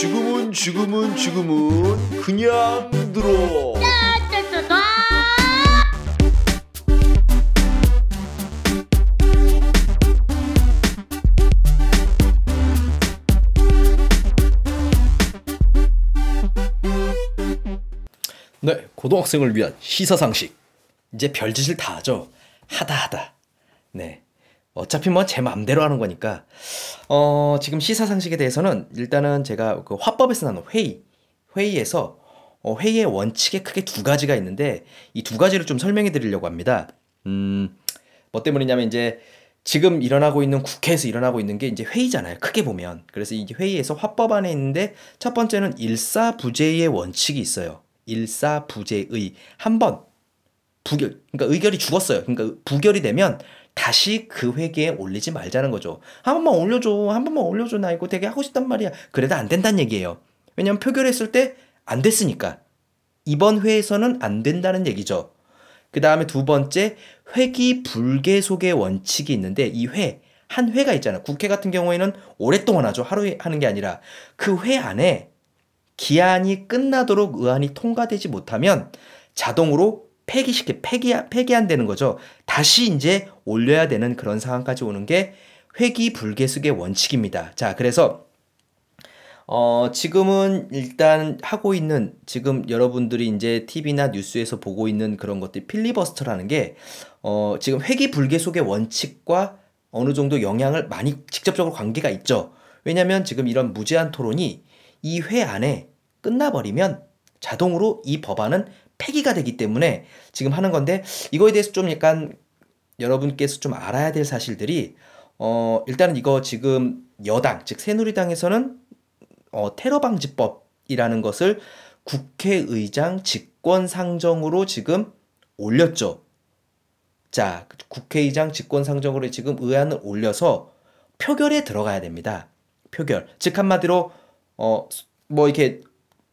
지금은 지금은 지금은 그냥 들어. 네, 고등학생을 위한 시사상식. 이제 별짓을 다 하죠. 하다 하다. 네. 어차피 뭐제 맘대로 하는 거니까. 어, 지금 시사 상식에 대해서는 일단은 제가 그 화법에서 나눈 회의, 회의에서 어, 회의의 원칙에 크게 두 가지가 있는데 이 두 가지를 좀 설명해 드리려고 합니다. 음, 뭐 때문이냐면 이제 지금 일어나고 있는 국회에서 일어나고 있는 게 이제 회의잖아요. 크게 보면. 그래서 이제 회의에서 화법 안에 있는데 첫 번째는 일사부재의 원칙이 있어요. 일사부재의 한 번 부결 그러니까 의결이 죽었어요. 그러니까 부결이 되면 다시 그 회계에 올리지 말자는 거죠. 한 번만 올려줘, 한 번만 올려줘. 나 이거 되게 하고 싶단 말이야. 그래도 안 된다는 얘기예요. 왜냐면 표결했을 때 안 됐으니까. 이번 회에서는 안 된다는 얘기죠. 그 다음에 두 번째, 회기 불계속의 원칙이 있는데 이 회, 한 회가 있잖아. 국회 같은 경우에는 오랫동안 하죠. 하루에 하는 게 아니라 그 회 안에 기한이 끝나도록 의안이 통과되지 못하면 자동으로 폐기시켜 폐기 폐기한다는 거죠. 다시 이제 올려야 되는 그런 상황까지 오는 게 회기 불계속의 원칙입니다. 자, 그래서 어, 지금은 일단 하고 있는 지금 여러분들이 이제 TV나 뉴스에서 보고 있는 그런 것들 필리버스터라는 게 어, 지금 회기 불계속의 원칙과 어느 정도 영향을 많이 직접적으로 관계가 있죠. 왜냐면 지금 이런 무제한 토론이 이 회 안에 끝나버리면 자동으로 이 법안은 폐기가 되기 때문에 지금 하는 건데 이거에 대해서 좀 약간 여러분께서 좀 알아야 될 사실들이 어 일단은 이거 지금 여당 즉 새누리당에서는 어 테러 방지법이라는 것을 국회의장 직권 상정으로 지금 올렸죠. 자, 국회의장 직권 상정으로 지금 의안을 올려서 표결에 들어가야 됩니다. 표결. 즉 한마디로 어 뭐 이렇게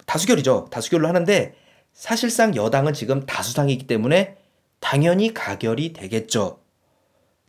다수결이죠. 다수결로 하는데 사실상 여당은 지금 다수당이기 때문에 당연히 가결이 되겠죠.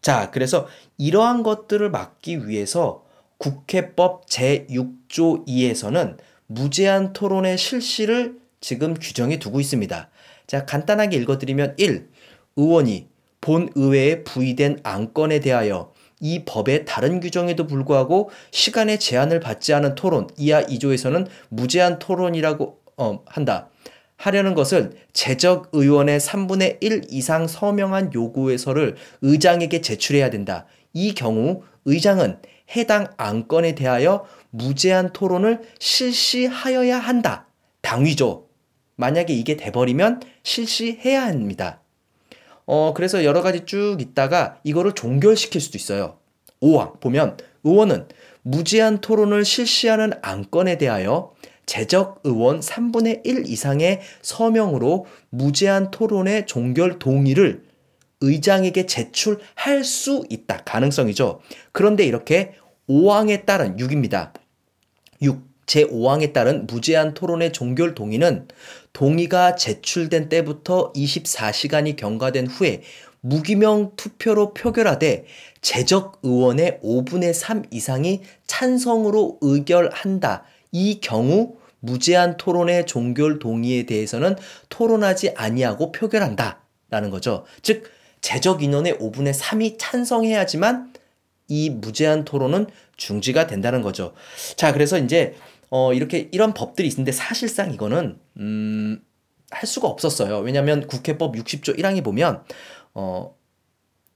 자, 그래서 이러한 것들을 막기 위해서 국회법 제6조 2에서는 무제한 토론의 실시를 지금 규정해 두고 있습니다. 자, 간단하게 읽어드리면 1. 의원이 본 의회에 부의된 안건에 대하여 이 법의 다른 규정에도 불구하고 시간의 제한을 받지 않은 토론 이하 2조에서는 무제한 토론이라고 어, 한다. 하려는 것은 재적 의원의 3분의 1 이상 서명한 요구에서를 의장에게 제출해야 된다. 이 경우 의장은 해당 안건에 대하여 무제한 토론을 실시하여야 한다. 당위죠. 만약에 이게 돼버리면 실시해야 합니다. 어, 그래서 여러 가지 쭉 있다가 이거를 종결시킬 수도 있어요. 5항 보면 의원은 무제한 토론을 실시하는 안건에 대하여 재적 의원 3분의 1 이상의 서명으로 무제한 토론의 종결 동의를 의장에게 제출할 수 있다. 가능성이죠. 그런데 이렇게 5항에 따른 6입니다. 6. 제5항에 따른 무제한 토론의 종결 동의는 동의가 제출된 때부터 24시간이 경과된 후에 무기명 투표로 표결하되 재적 의원의 5분의 3 이상이 찬성으로 의결한다. 이 경우 무제한 토론의 종결 동의에 대해서는 토론하지 아니하고 표결한다. 라는 거죠. 즉, 재적 인원의 5분의 3이 찬성해야지만 이 무제한 토론은 중지가 된다는 거죠. 자, 그래서 이제 어 이렇게 이런 법들이 있는데 사실상 이거는 음, 할 수가 없었어요. 왜냐하면 국회법 60조 1항에 보면 어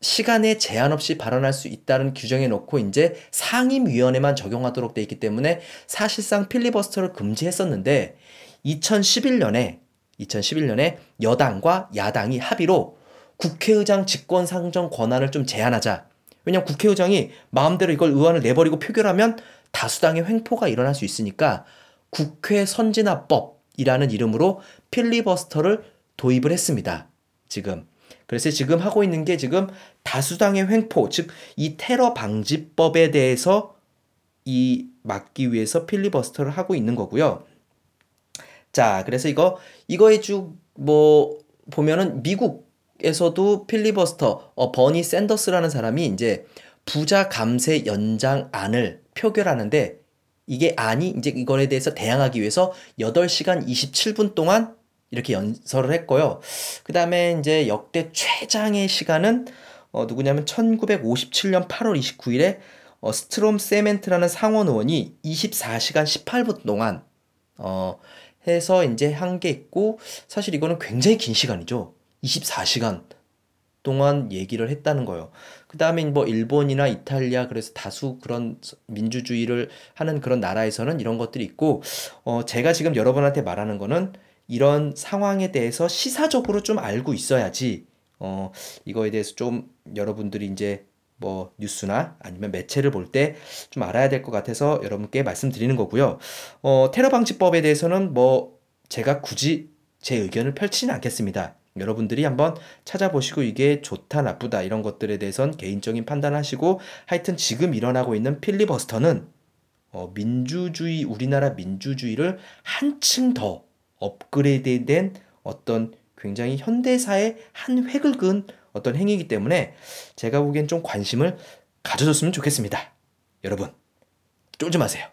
시간에 제한 없이 발언할 수 있다는 규정에 놓고 이제 상임위원회만 적용하도록 돼 있기 때문에 사실상 필리버스터를 금지했었는데 2011년에 2011년에 여당과 야당이 합의로 국회의장 직권 상정 권한을 좀 제한하자. 왜냐면 국회의장이 마음대로 이걸 의안을 내버리고 표결하면 다수당의 횡포가 일어날 수 있으니까 국회 선진화법이라는 이름으로 필리버스터를 도입을 했습니다. 지금. 그래서 지금 하고 있는 게 지금 다수당의 횡포, 즉 이 테러 방지법에 대해서 이 막기 위해서 필리버스터를 하고 있는 거고요. 자, 그래서 이거 이거에 쭉 뭐 보면은 미국에서도 필리버스터 어 버니 샌더스라는 사람이 이제 부자 감세 연장안을 표결하는데 이게 아니 이제 이거에 대해서 대항하기 위해서 8시간 27분 동안 이렇게 연설을 했고요. 그 다음에 이제 역대 최장의 시간은 어, 누구냐면 1957년 8월 29일에 어, 스트롬 세멘트라는 상원 의원이 24시간 18분 동안 어, 해서 이제 한 게 있고 사실 이거는 굉장히 긴 시간이죠. 24시간 동안 얘기를 했다는 거예요. 그 다음에 뭐 일본이나 이탈리아 그래서 다수 그런 민주주의를 하는 그런 나라에서는 이런 것들이 있고 어, 제가 지금 여러분한테 말하는 거는 이런 상황에 대해서 시사적으로 좀 알고 있어야지 어, 이거에 대해서 좀 여러분들이 이제 뭐 뉴스나 아니면 매체를 볼 때 좀 알아야 될 것 같아서 여러분께 말씀드리는 거고요. 어, 테러 방지법에 대해서는 뭐 제가 굳이 제 의견을 펼치지는 않겠습니다. 여러분들이 한번 찾아보시고 이게 좋다 나쁘다 이런 것들에 대해선 개인적인 판단하시고 하여튼 지금 일어나고 있는 필리버스터는 어, 민주주의 우리나라 민주주의를 한층 더 업그레이드된 어떤 굉장히 현대사의 한 획을 그은 어떤 행위이기 때문에 제가 보기엔 좀 관심을 가져줬으면 좋겠습니다. 여러분, 쫄지 마세요.